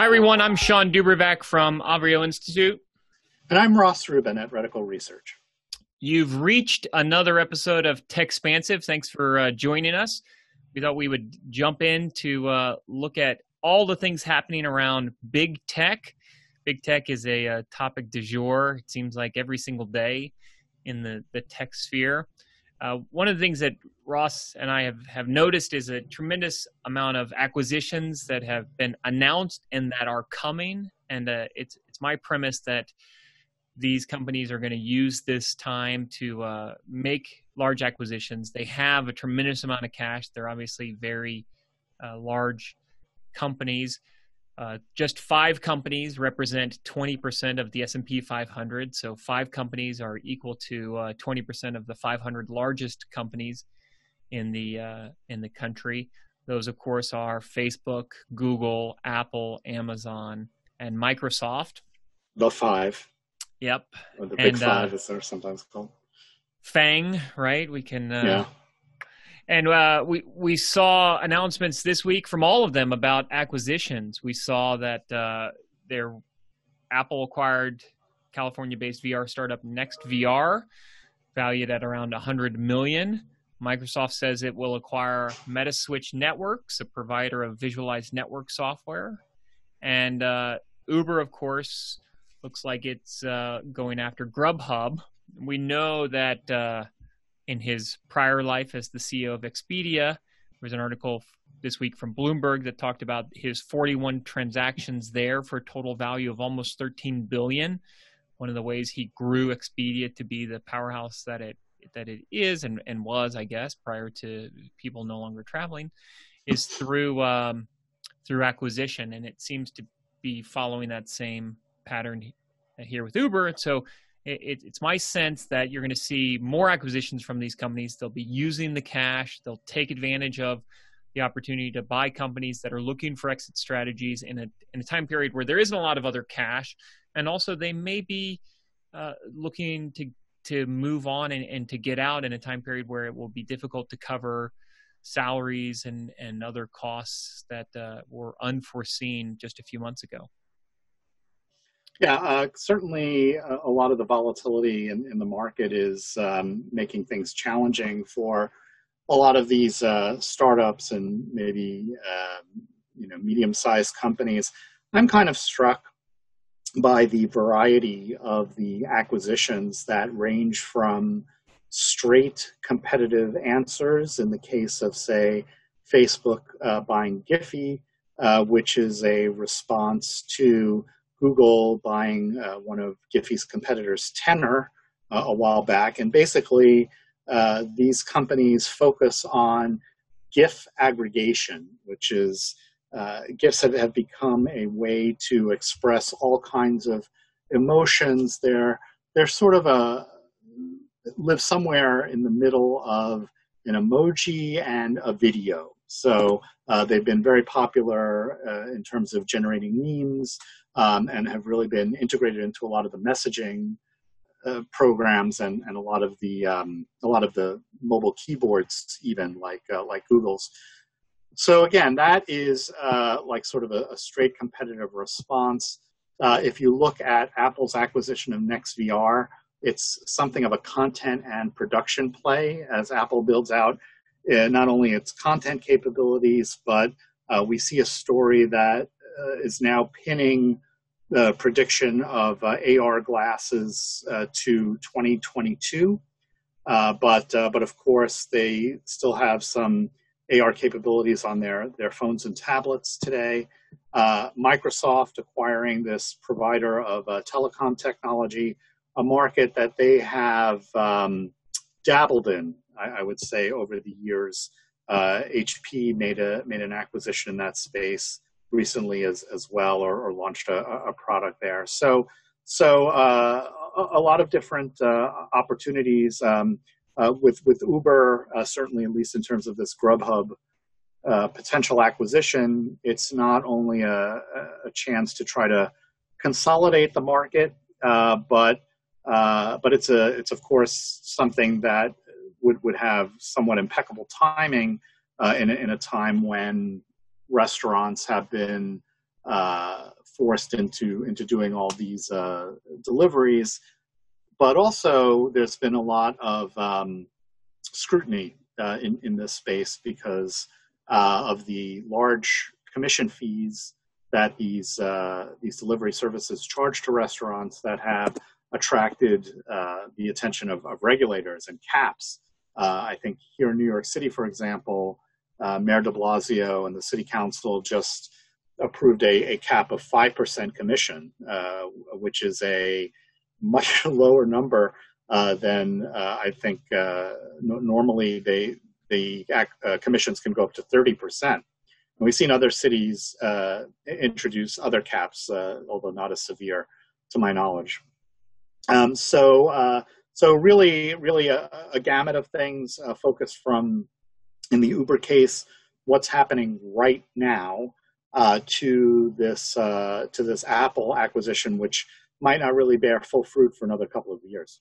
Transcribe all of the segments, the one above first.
Hi, everyone. I'm Shawn DuBravac from Avrio Institute. And I'm Ross Rubin at Reticle Research. You've reached another episode of Techspansive. Thanks for uh, joining us. We thought we would jump in to uh, look at all the things happening around big tech. Big tech is a, uh, topic du jour, it seems like every single day in the, the tech sphere. Uh, one of the things that Ross and I have, have noticed is a tremendous amount of acquisitions that have been announced and that are coming. And uh, it's it's my premise that these companies are going to use this time to uh, make large acquisitions. They have a tremendous amount of cash. They're obviously very uh, large companies. Uh, just five companies represent 20% of the S&P 500. So five companies are equal to uh, 20% of the 500 largest companies in the uh, in the country. Those, of course, are Facebook, Google, Apple, Amazon, and Microsoft. The five. Yep. Or the big and, uh, five, as they're sometimes called. FANG, right? We can. Uh, yeah and uh, we we saw announcements this week from all of them about acquisitions. We saw that uh, their Apple acquired California-based VR startup NextVR, valued at around 100 million. Microsoft says it will acquire Metaswitch Networks, a provider of virtualized network software, and uh, Uber, of course, looks like it's uh, going after Grubhub. We know that uh, in his prior life as the CEO of Expedia. There was an article this week from Bloomberg that talked about his 41 transactions there for a total value of almost 13 billion. One of the ways he grew Expedia to be the powerhouse that it that it is and, and was, I guess, prior to people no longer traveling, is through um, through acquisition, and it seems to be following that same pattern here with Uber. So it, it's my sense that you're going to see more acquisitions from these companies. They'll be using the cash. They'll take advantage of the opportunity to buy companies that are looking for exit strategies in a in a time period where there isn't a lot of other cash, and also they may be uh, looking to to move on and, and to get out in a time period where it will be difficult to cover salaries and and other costs that uh, were unforeseen just a few months ago. Yeah, uh, certainly a, uh, a, lot of the volatility in, in the market is um, making things challenging for a lot of these uh, startups and maybe um, you know medium-sized companies. I'm kind of struck by the variety of the acquisitions that range from straight competitive answers in the case of say Facebook uh, buying Giphy, uh, which is a response to Google buying uh, one of Giphy's competitors, Tenor, uh, a while back. And basically, uh, these companies focus on GIF aggregation, which is uh, GIFs have, have become a way to express all kinds of emotions. They're, they're sort of a, live somewhere in the middle of an emoji and a video. So uh, they've been very popular uh, in terms of generating memes um, and have really been integrated into a lot of the messaging uh, programs and, and a lot of the um, a lot of the mobile keyboards even like uh, like Google's. So again, that is uh, like sort of a, a straight competitive response. Uh, if you look at Apple's acquisition of NextVR, it's something of a content and production play as Apple builds out not only its content capabilities, but uh, we see a story that uh, is now pinning the prediction of uh, AR glasses uh, to 2022. Uh, but but of course, they still have some AR capabilities on their their phones and tablets today. Microsoft acquiring this provider of telecom technology, a market that they have um, dabbled in, I, I, would say, over the years. Uh, HP made a made an acquisition in that space recently as as well, or, or launched a, a, product there. So so uh, a, a, lot of different uh, opportunities um, uh, with with Uber, uh, certainly at least in terms of this Grubhub uh, potential acquisition. It's not only a, a, chance to try to consolidate the market, but but it's a it's of course something that would would have somewhat impeccable timing uh, in, in a time when restaurants have been uh, forced into into doing all these uh, deliveries. But also, there's been a lot of um, scrutiny uh, in in this space because uh, of the large commission fees that these uh, these delivery services charge to restaurants that have attracted the attention of, of, regulators and caps. I think here in New York City, for example, Mayor De Blasio and the City Council just approved a, a cap of 5% commission, uh, which is a much lower number uh, than uh, I think uh, no, normally they, the uh, commissions can go up to 30%. And we've seen other cities uh, introduce other caps, although not as severe to my knowledge. Um, so, so really, really a, a gamut of things focused from, in the Uber case, what's happening right now uh, to this uh, to this Apple acquisition, which might not really bear full fruit for another couple of years.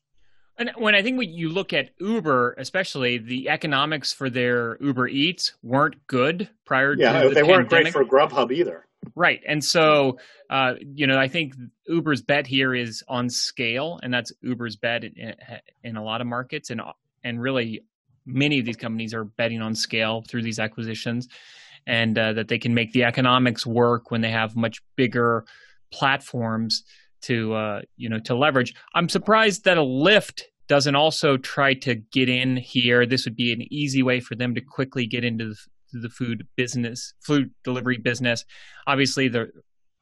And when I think when you look at Uber, especially the economics for their Uber Eats weren't good prior yeah, to the they pandemic. weren't great for Grubhub either. Right, and so uh, you know I think Uber's bet here is on scale, and that's Uber's bet in, in a lot of markets, and and really many of these companies are betting on scale through these acquisitions and uh, that they can make the economics work when they have much bigger platforms to uh, you know to leverage. I'm surprised that a Lyft doesn't also try to get in here. This would be an easy way for them to quickly get into the, the food business, food delivery business. Obviously, the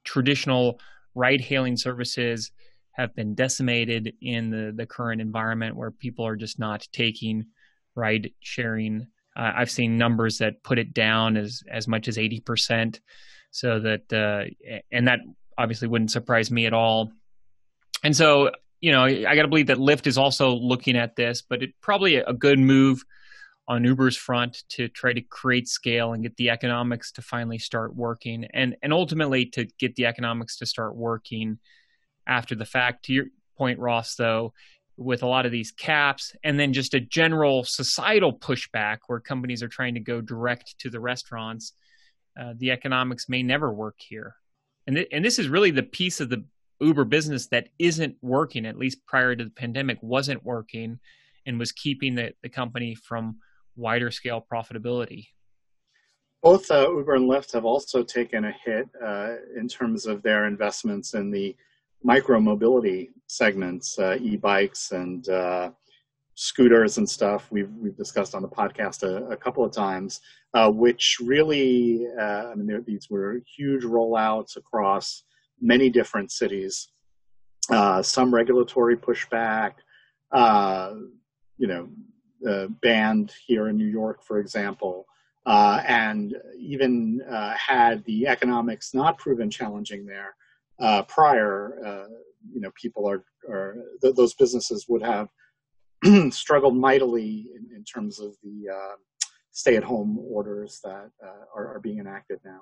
traditional ride-hailing services have been decimated in the, the current environment where people are just not taking ride sharing uh, I've seen numbers that put it down as as much as eighty percent. So that uh, and that obviously wouldn't surprise me at all. And so you know I got to believe that Lyft is also looking at this, but it probably a good move on Uber's front to try to create scale and get the economics to finally start working, and and ultimately to get the economics to start working after the fact. To your point, Ross, though, with a lot of these caps and then just a general societal pushback where companies are trying to go direct to the restaurants uh, the economics may never work here and, th- and this is really the piece of the uber business that isn't working at least prior to the pandemic wasn't working and was keeping the, the company from wider scale profitability both uh, uber and lyft have also taken a hit uh, in terms of their investments in the micro mobility segments, uh, e-bikes and uh, scooters and stuff. We've we've discussed on the podcast a, a couple of times, uh, which really, uh, I mean, these were huge rollouts across many different cities. Some regulatory pushback, you know, banned here in New York, for example. and even had the economics not proven challenging there, uh, prior, uh, you know, people are, are th- those businesses would have struggled mightily in, in, terms of the uh, stay-at-home orders that uh, are, are, being enacted now.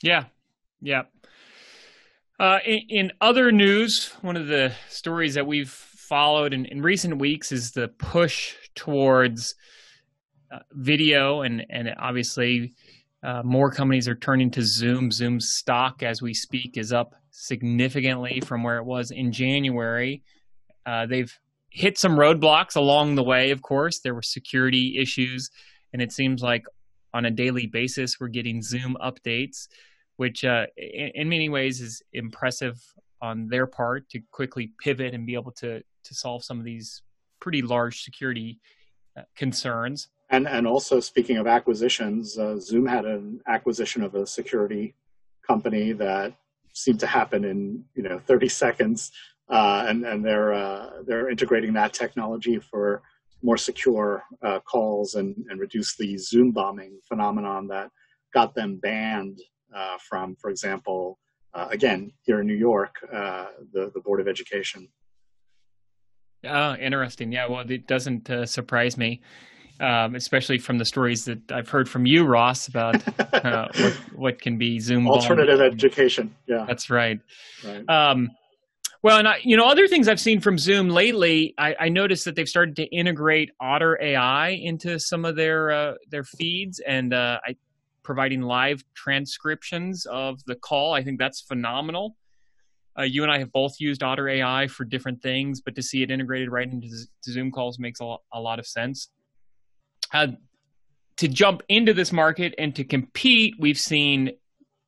Yeah, yeah. Uh, in, in, other news, one of the stories that we've followed in, in recent weeks is the push towards uh, video, and and obviously uh, more companies are turning to Zoom. Zoom's stock, as we speak, is up significantly from where it was in January. Uh, they've hit some roadblocks along the way, of course. There were security issues, and it seems like on a daily basis we're getting Zoom updates, which uh, in, in, many ways is impressive on their part to quickly pivot and be able to to solve some of these pretty large security uh, concerns. And and also speaking of acquisitions, uh, Zoom had an acquisition of a security company that seemed to happen in you know 30 seconds, uh, and and they're uh, they're integrating that technology for more secure uh, calls and and reduce the Zoom bombing phenomenon that got them banned from, for example, again here in New York, the the Board of Education. Oh, interesting. Yeah, well, it doesn't surprise me um, especially from the stories that I've heard from you, Ross, about uh, what, what, can be Zoom alternative education. Yeah, that's right. right. Um, well, and I, you know, other things I've seen from Zoom lately, I, I, noticed that they've started to integrate Otter AI into some of their uh, their feeds, and uh, I providing live transcriptions of the call. I think that's phenomenal. Uh, you and I have both used Otter AI for different things, but to see it integrated right into Zoom calls makes a, a lot of sense. Uh, to jump into this market and to compete, we've seen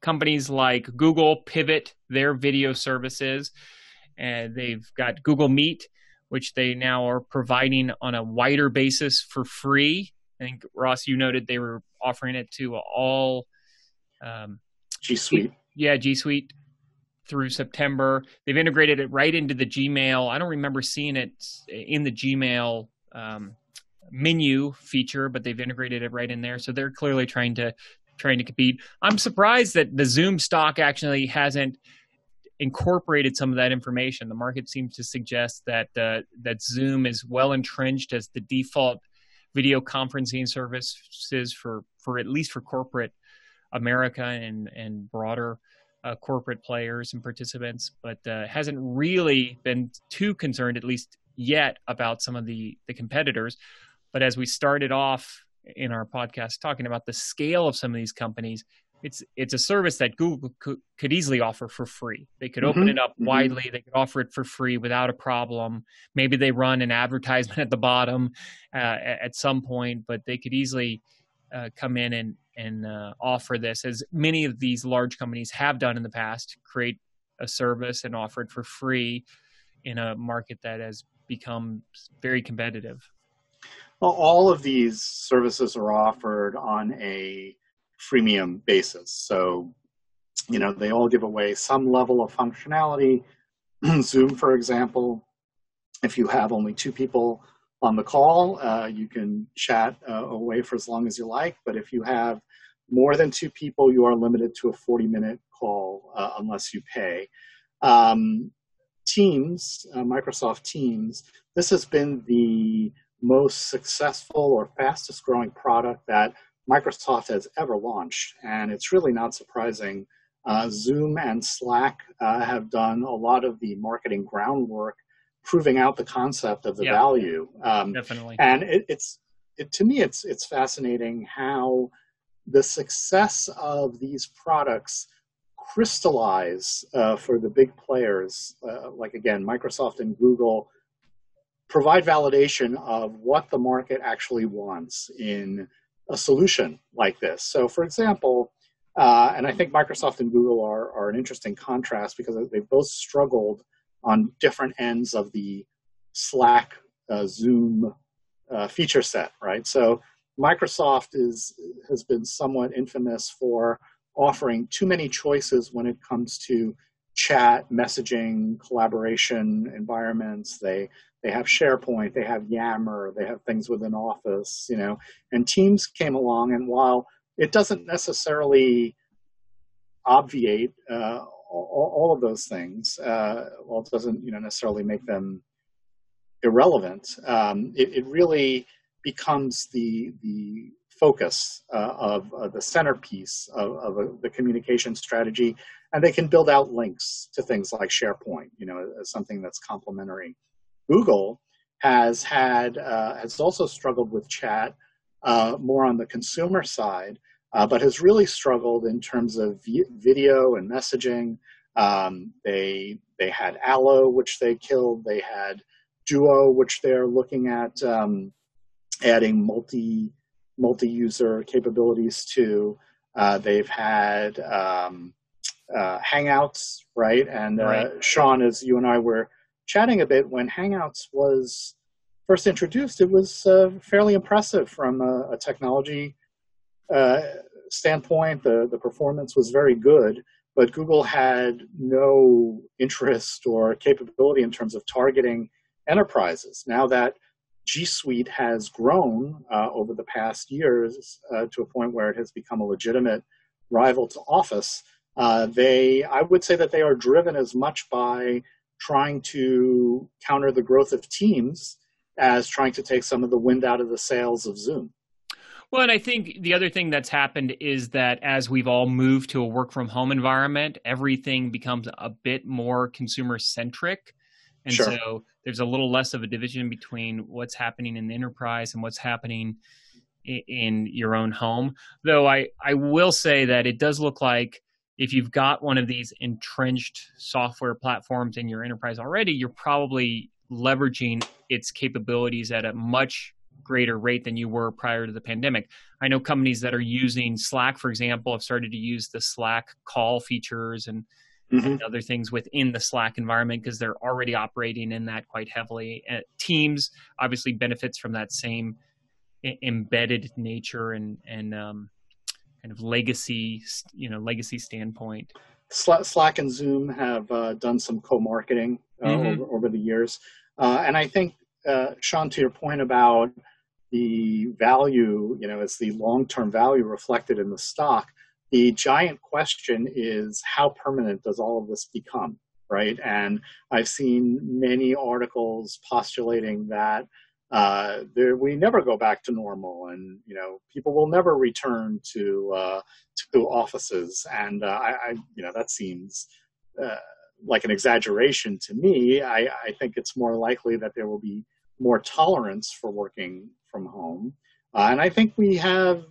companies like Google pivot their video services, and they've got Google Meet, which they now are providing on a wider basis for free. I think Ross, you noted they were offering it to all um, G Suite. Yeah, G Suite through September. They've integrated it right into the Gmail. I don't remember seeing it in the Gmail um, menu feature, but they've integrated it right in there. So they're clearly trying to trying to compete. I'm surprised that the Zoom stock actually hasn't incorporated some of that information. The market seems to suggest that uh, that Zoom is well entrenched as the default video conferencing services for for at least for corporate America and and broader uh, corporate players and participants, but uh, hasn't really been too concerned, at least yet, about some of the the competitors. But as we started off in our podcast talking about the scale of some of these companies, it's it's a service that Google could, could easily offer for free. They could open mm-hmm. it up mm-hmm. widely. They could offer it for free without a problem. Maybe they run an advertisement at the bottom uh, at some point, but they could easily uh, come in and and uh, offer this, as many of these large companies have done in the past, create a service and offer it for free in a market that has become very competitive. Well, all of these services are offered on a freemium basis. So, you know, they all give away some level of functionality. Zoom, for example, if you have only two people on the call. Uh, you can chat uh, away for as long as you like, but if you have more than two people, you are limited to a 40 minute call uh, unless you pay. Um, Teams, uh, Microsoft Teams, this has been the most successful or fastest growing product that Microsoft has ever launched, and it's really not surprising. Uh, Zoom and Slack uh, have done a lot of the marketing groundwork proving out the concept of the yeah, value. Um, definitely. And it, it's it, to me, it's it's fascinating how the success of these products crystallize uh, for the big players, uh, like again Microsoft and Google, provide validation of what the market actually wants in a solution like this. So, for example. Uh, and I think Microsoft and Google are, are an interesting contrast because they've both struggled on different ends of the Slack, uh, Zoom uh, feature set, right? So Microsoft is has been somewhat infamous for offering too many choices when it comes to chat, messaging, collaboration environments. They they have SharePoint, they have Yammer, they have things within Office, you know. And Teams came along, and while it doesn't necessarily obviate uh, all, all of those things, uh, while it doesn't you know necessarily make them irrelevant, um, it, it, really becomes the the focus uh, of uh, the centerpiece of, of a, the communication strategy, and they can build out links to things like SharePoint, you know, as something that's complementary. Google has had uh, has also struggled with chat uh, more on the consumer side uh, but has really struggled in terms of video and messaging. Um, they they had Allo, which they killed. They had Duo, which they're looking at um, adding multi multi user capabilities to. Uh, they've had um, uh, Hangouts, right? And uh, right. Shawn, as you and I were chatting a bit, when Hangouts was first introduced, it was uh, fairly impressive from a, a technology uh, standpoint, the, the performance was very good, but Google had no interest or capability in terms of targeting enterprises. Now that G Suite has grown uh, over the past years uh, to a point where it has become a legitimate rival to Office, uh, they, I would say that they are driven as much by trying to counter the growth of Teams as trying to take some of the wind out of the sails of Zoom. Well, and I think the other thing that's happened is that as we've all moved to a work from home environment, everything becomes a bit more consumer centric. And sure. so there's a little less of a division between what's happening in the enterprise and what's happening in, in your own home. Though I, I will say that it does look like if you've got one of these entrenched software platforms in your enterprise already, you're probably leveraging its capabilities at a much greater rate than you were prior to the pandemic. I know companies that are using Slack, for example, have started to use the Slack call features and, mm-hmm. and other things within the Slack environment because they're already operating in that quite heavily. And Teams obviously benefits from that same embedded nature and and um, kind of legacy, you know, legacy standpoint. Slack and Zoom have uh, done some co-marketing uh, mm-hmm. over, over, the years, uh, and I think uh, Shawn, to your point about the value, you know, as the long-term value reflected in the stock, the giant question is how permanent does all of this become, right? And I've seen many articles postulating that uh, there, we never go back to normal, and you know people will never return to uh, to offices. And uh, I, I, you know, that seems uh, like an exaggeration to me. I, I think it's more likely that there will be more tolerance for working from home, uh, and I think we have,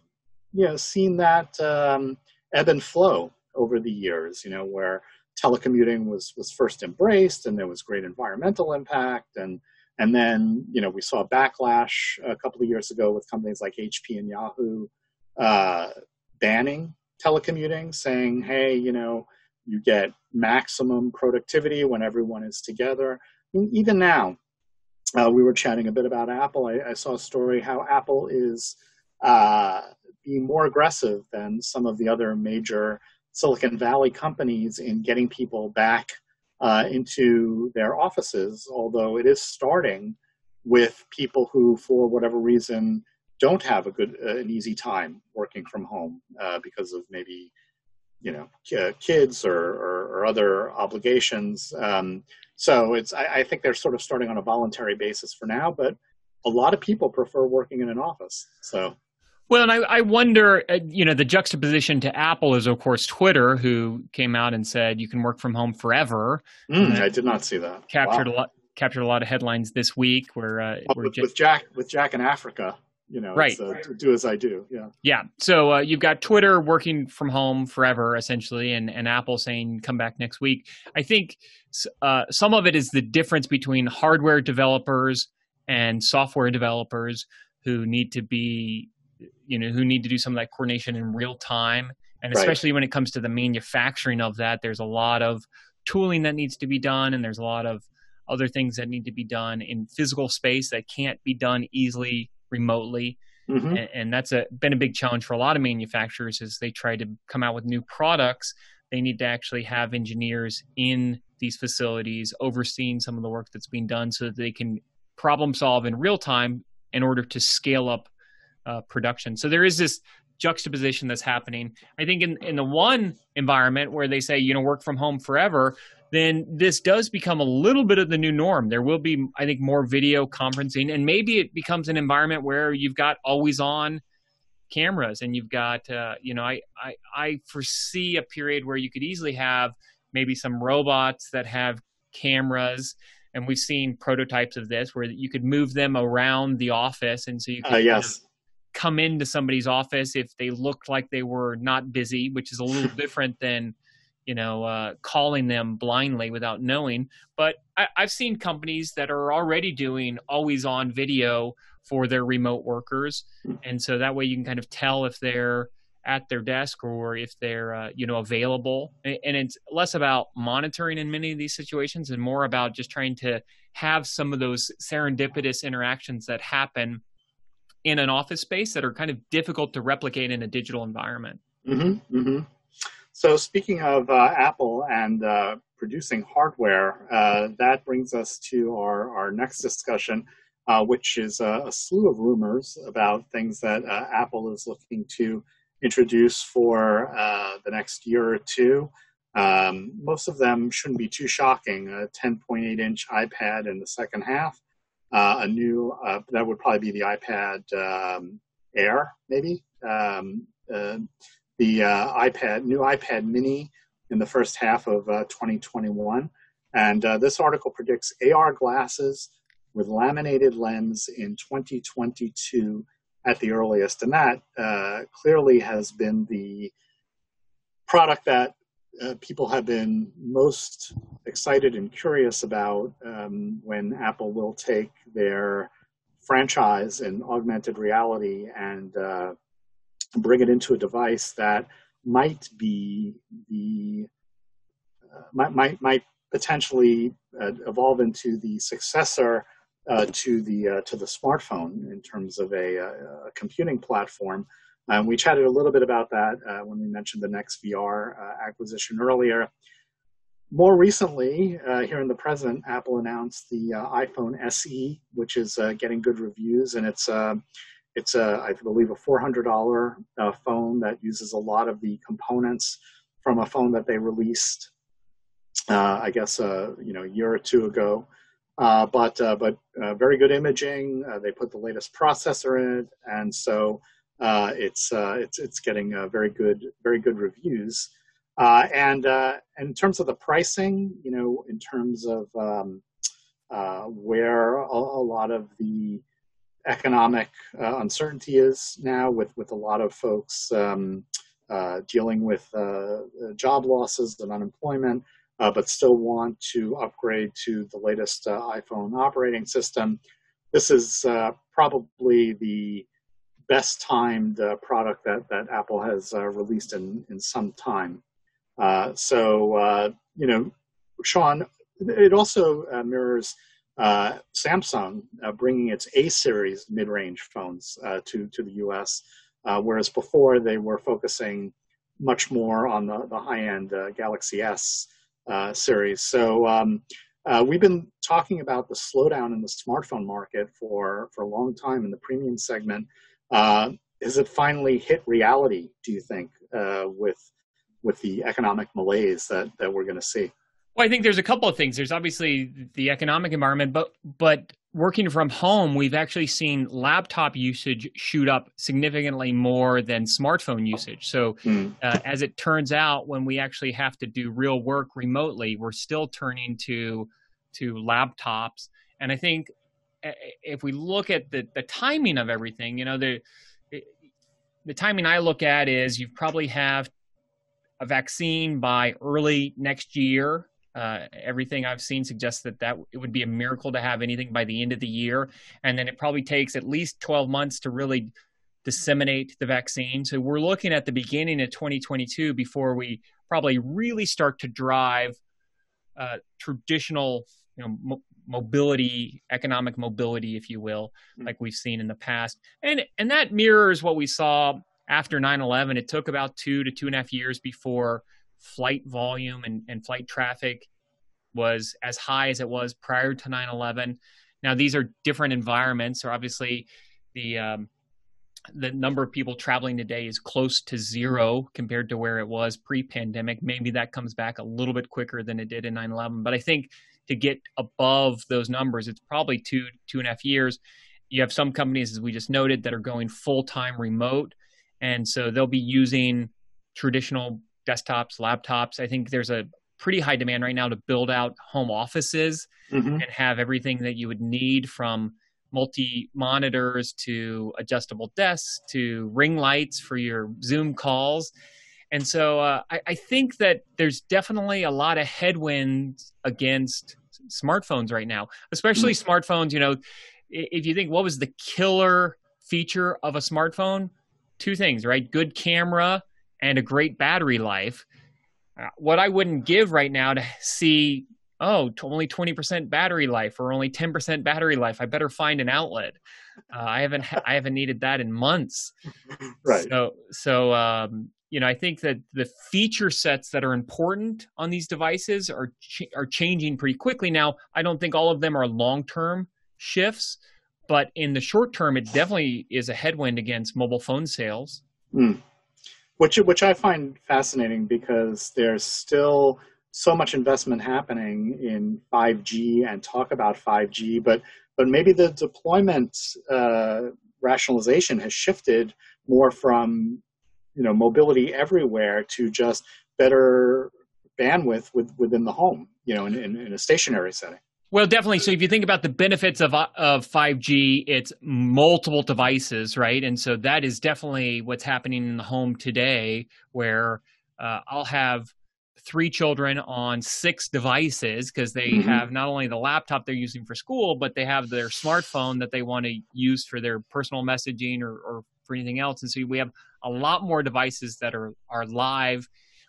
you know, seen that um, ebb and flow over the years. You know, where telecommuting was was first embraced, and there was great environmental impact and and then, you know, we saw a backlash a couple of years ago with companies like HP and Yahoo uh, banning telecommuting, saying, hey, you know, you get maximum productivity when everyone is together. Even now, uh, we were chatting a bit about Apple. I, I saw a story how Apple is uh, being more aggressive than some of the other major Silicon Valley companies in getting people back uh, into their offices, although it is starting with people who, for whatever reason, don't have a good, uh, an easy time working from home uh, because of maybe, you know, kids or, or, or other obligations. Um, so it's, I, I think they're sort of starting on a voluntary basis for now, but a lot of people prefer working in an office. So well, and I, I wonder, uh, you know, the juxtaposition to Apple is, of course, Twitter, who came out and said you can work from home forever. Mm, I did not see that. Captured wow. a lot. Captured a lot of headlines this week where, uh, oh, with, just, with, Jack with Jack in Africa. You know, right. Uh, do as I do. Yeah. Yeah. So uh, you've got Twitter working from home forever, essentially, and, and Apple saying come back next week. I think uh, some of it is the difference between hardware developers and software developers who need to be you know who need to do some of that coordination in real time and especially right. when it comes to the manufacturing of that there's a lot of tooling that needs to be done and there's a lot of other things that need to be done in physical space that can't be done easily remotely mm-hmm. and, and, that's a, been a big challenge for a lot of manufacturers as they try to come out with new products they need to actually have engineers in these facilities overseeing some of the work that's being done so that they can problem solve in real time in order to scale up uh, production. So there is this juxtaposition that's happening. I think in, in the one environment where they say, you know, work from home forever, then this does become a little bit of the new norm. There will be, I think, more video conferencing, and maybe it becomes an environment where you've got always on cameras and you've got, uh, you know, I, I, I foresee a period where you could easily have maybe some robots that have cameras and we've seen prototypes of this where you could move them around the office and so you can uh, yes come into somebody's office if they looked like they were not busy, which is a little different than you know uh, calling them blindly without knowing. But I, I've seen companies that are already doing always on video for their remote workers, and so that way you can kind of tell if they're at their desk or if they're uh, you know available. And it's less about monitoring in many of these situations and more about just trying to have some of those serendipitous interactions that happen in an office space that are kind of difficult to replicate in a digital environment. Mm-hmm, mm-hmm. So, speaking of uh, Apple and uh, producing hardware, uh, that brings us to our, our next discussion, uh, which is a, slew of rumors about things that uh, Apple is looking to introduce for uh, the next year or two. Um, most of them shouldn't be too shocking. A 10.8 inch iPad in the second half, uh, a new uh, that would probably be the iPad um, Air, maybe. Um, uh, the uh, iPad new iPad Mini in the first half of uh, 2021, and uh, this article predicts AR glasses with laminated lens in 2022 at the earliest, and that clearly has been the product that uh, people have been most excited and curious about um, when Apple will take their franchise in augmented reality and uh, bring it into a device that might be the uh, might, might might potentially uh, evolve into the successor uh, to the uh, to the smartphone in terms of a, a computing platform. Um, we chatted a little bit about that uh, when we mentioned the NextVR uh, acquisition earlier. More recently, uh, here in the present, Apple announced the iPhone SE, which is getting good reviews, and it's it's a, I believe, a $400 phone that uses a lot of the components from a phone that they released uh, I guess uh, you know a year or two ago. Uh, but but very good imaging. they put the latest processor in it, and so it's it's it's getting very good very good reviews. and in terms of the pricing, you know, in terms of um, where a, a, lot of the economic uh, uncertainty is now with, with a lot of folks um, uh, dealing with uh, job losses and unemployment uh, but still want to upgrade to the latest uh, iPhone operating system, this is uh, probably the best timed uh, product that, that Apple has uh, released in, in some time. Uh, so, you know, Shawn, it also mirrors Samsung bringing its A series mid range phones to, to the US, whereas before they were focusing much more on the, the high end Galaxy S uh, series. So um, uh, we've been talking about the slowdown in the smartphone market for, for a long time in the premium segment. Uh, has it finally hit reality, do you think, uh, with, with the economic malaise that, that we're going to see? Well, I think there's a couple of things. There's obviously the economic environment, but but working from home, we've actually seen laptop usage shoot up significantly more than smartphone usage. So, mm. uh, as it turns out, when we actually have to do real work remotely, we're still turning to to laptops. And I think if we look at the the timing of everything, you know, the the timing I look at is you probably have a vaccine by early next year uh, everything I've seen suggests that that it would be a miracle to have anything by the end of the year, and then it probably takes at least 12 months to really disseminate the vaccine. So we're looking at the beginning of 2022 before we probably really start to drive uh, traditional, you know, mo- mobility, economic mobility, if you will, mm-hmm. like we've seen in the past, and and that mirrors what we saw after 9/11. It took about two to two and a half years before flight volume and, and flight traffic was as high as it was prior to 9/11. Now these are different environments. So obviously, the um, the number of people traveling today is close to zero compared to where it was pre-pandemic. Maybe that comes back a little bit quicker than it did in 9/11. But I think to get above those numbers, it's probably two two and a half years. You have some companies, as we just noted, that are going full time remote, and so they'll be using traditional desktops, laptops. I think there's a pretty high demand right now to build out home offices mm-hmm. and have everything that you would need from multi monitors to adjustable desks to ring lights for your Zoom calls. And so uh, I, I, think that there's definitely a lot of headwinds against smartphones right now, especially mm-hmm. smartphones. You know, if you think what was the killer feature of a smartphone? Two things, right? Good camera and a great battery life. Uh, what I wouldn't give right now to see, oh, only 20% battery life or only 10% battery life, I better find an outlet. Uh, I haven't I haven't needed that in months. Right. So so um, you know I think that the feature sets that are important on these devices are ch- are changing pretty quickly now. I don't think all of them are long term shifts, but in the short term, it definitely is a headwind against mobile phone sales. Mm which which I find fascinating because there's still so much investment happening in 5G and talk about 5G, but but maybe the deployment uh, rationalization has shifted more from you know mobility everywhere to just better bandwidth with, within the home, you know, in, in, in a stationary setting. Well, definitely. So if you think about the benefits of of 5G, it's multiple devices, right? And so that is definitely what's happening in the home today, where uh, I'll have three children on six devices because they mm-hmm. have not only the laptop they're using for school, but they have their smartphone that they want to use for their personal messaging or, or for anything else. And so we have a lot more devices that are are live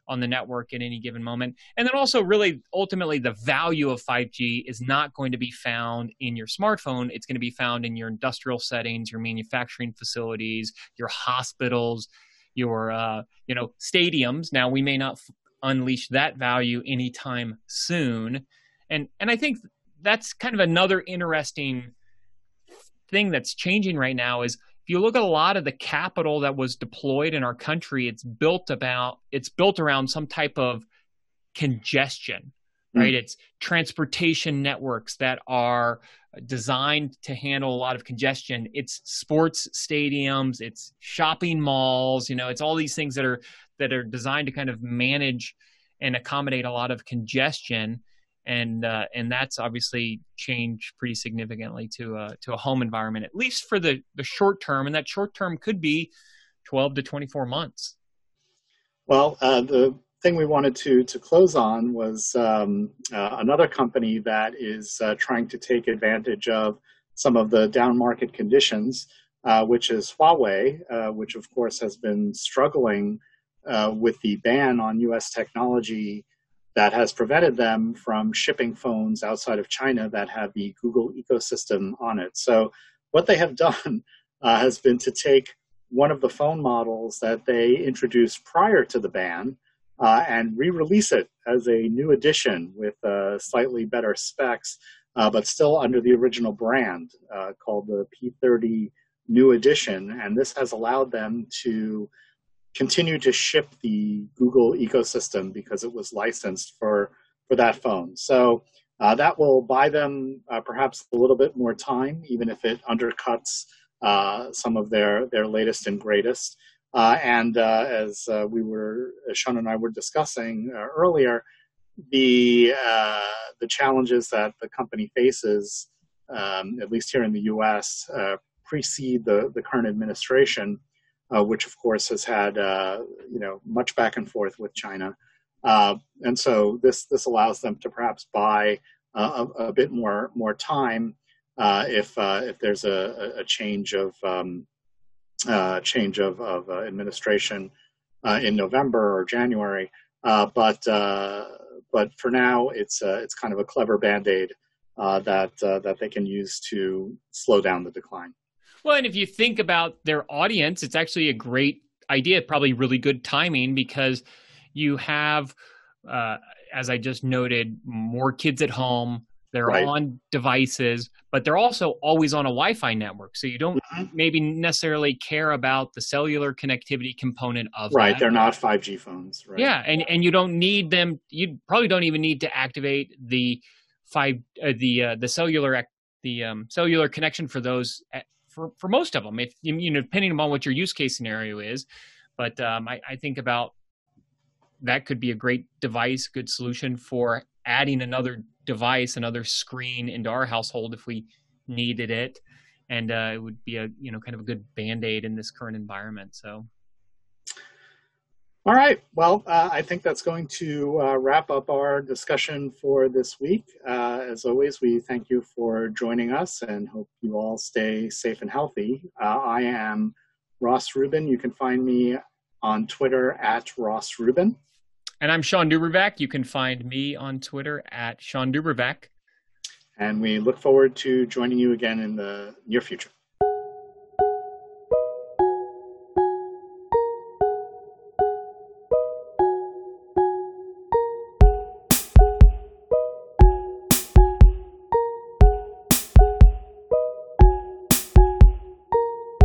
on the network at any given moment. And then also, really, ultimately, the value of 5G is not going to be found in your smartphone. It's going to be found in your industrial settings, your manufacturing facilities, your hospitals, your uh, you know stadiums. Now, we may not f- unleash that value anytime soon, and and I think that's kind of another interesting thing that's changing right now is if you look at a lot of the capital that was deployed in our country, it's built about it's built around some type of congestion, hmm. right? Mm. It's transportation networks that are designed to handle a lot of congestion. It's sports stadiums, it's shopping malls, you know, it's all these things that are that are designed to kind of manage and accommodate a lot of congestion and uh, and that's obviously changed pretty significantly to a to a home environment, at least for the the short term, and that short term could be twelve to twenty four months. Well, uh, the thing we wanted to to close on was um, uh, another company that is uh, trying to take advantage of some of the down market conditions, uh, which is Huawei, uh, which of course has been struggling with the ban on U.S. technology that has prevented them from shipping phones outside of China that have the Google ecosystem on it. So, what they have done uh, has been to take one of the phone models that they introduced prior to the ban uh, and re release it as a new edition with uh, slightly better specs, uh, but still under the original brand uh, called the P30 New Edition. And this has allowed them to continue to ship the Google ecosystem because it was licensed for for that phone. So uh, that will buy them uh, perhaps a little bit more time, even if it undercuts uh, some of their their latest and greatest. Uh, and uh, as uh, we were, as Shawn and I were discussing earlier, the the challenges that the company faces, um, at least here in the U.S., precede the the current administration which of course has had uh, you know much back and forth with China, uh, and so this this allows them to perhaps buy a, a, bit more more time uh, if uh, if there's a, a change of um, uh, change of, of administration in November or January. but but for now, it's it's kind of a clever band aid that that they can use to slow down the decline. Well, and if you think about their audience, it's actually a great idea, probably really good timing because you have, uh, as I just noted, more kids at home. They're right. on devices, but they're also always on a Wi Fi network. So you don't mm-hmm. maybe necessarily care about the cellular connectivity component of right. That. They're not 5G phones. Right. Yeah. And, and you don't need them. You probably don't even need to activate the five, uh, the, uh, the cellular, the um, cellular connection for those for for most of them. If you know, depending on what your use case scenario is, but um, I, I think about that could be a great device, good solution for adding another device, another screen into our household if we needed it, and uh, it would be a you know kind of a good band aid in this current environment. So. All right. Well, uh, I think that's going to uh, wrap up our discussion for this week. Uh, as always, we thank you for joining us and hope you all stay safe and healthy. Uh, I am Ross Rubin. You can find me on Twitter at Ross Rubin. And I'm Shawn DuBravac. You can find me on Twitter at Shawn DuBravac. And we look forward to joining you again in the near future.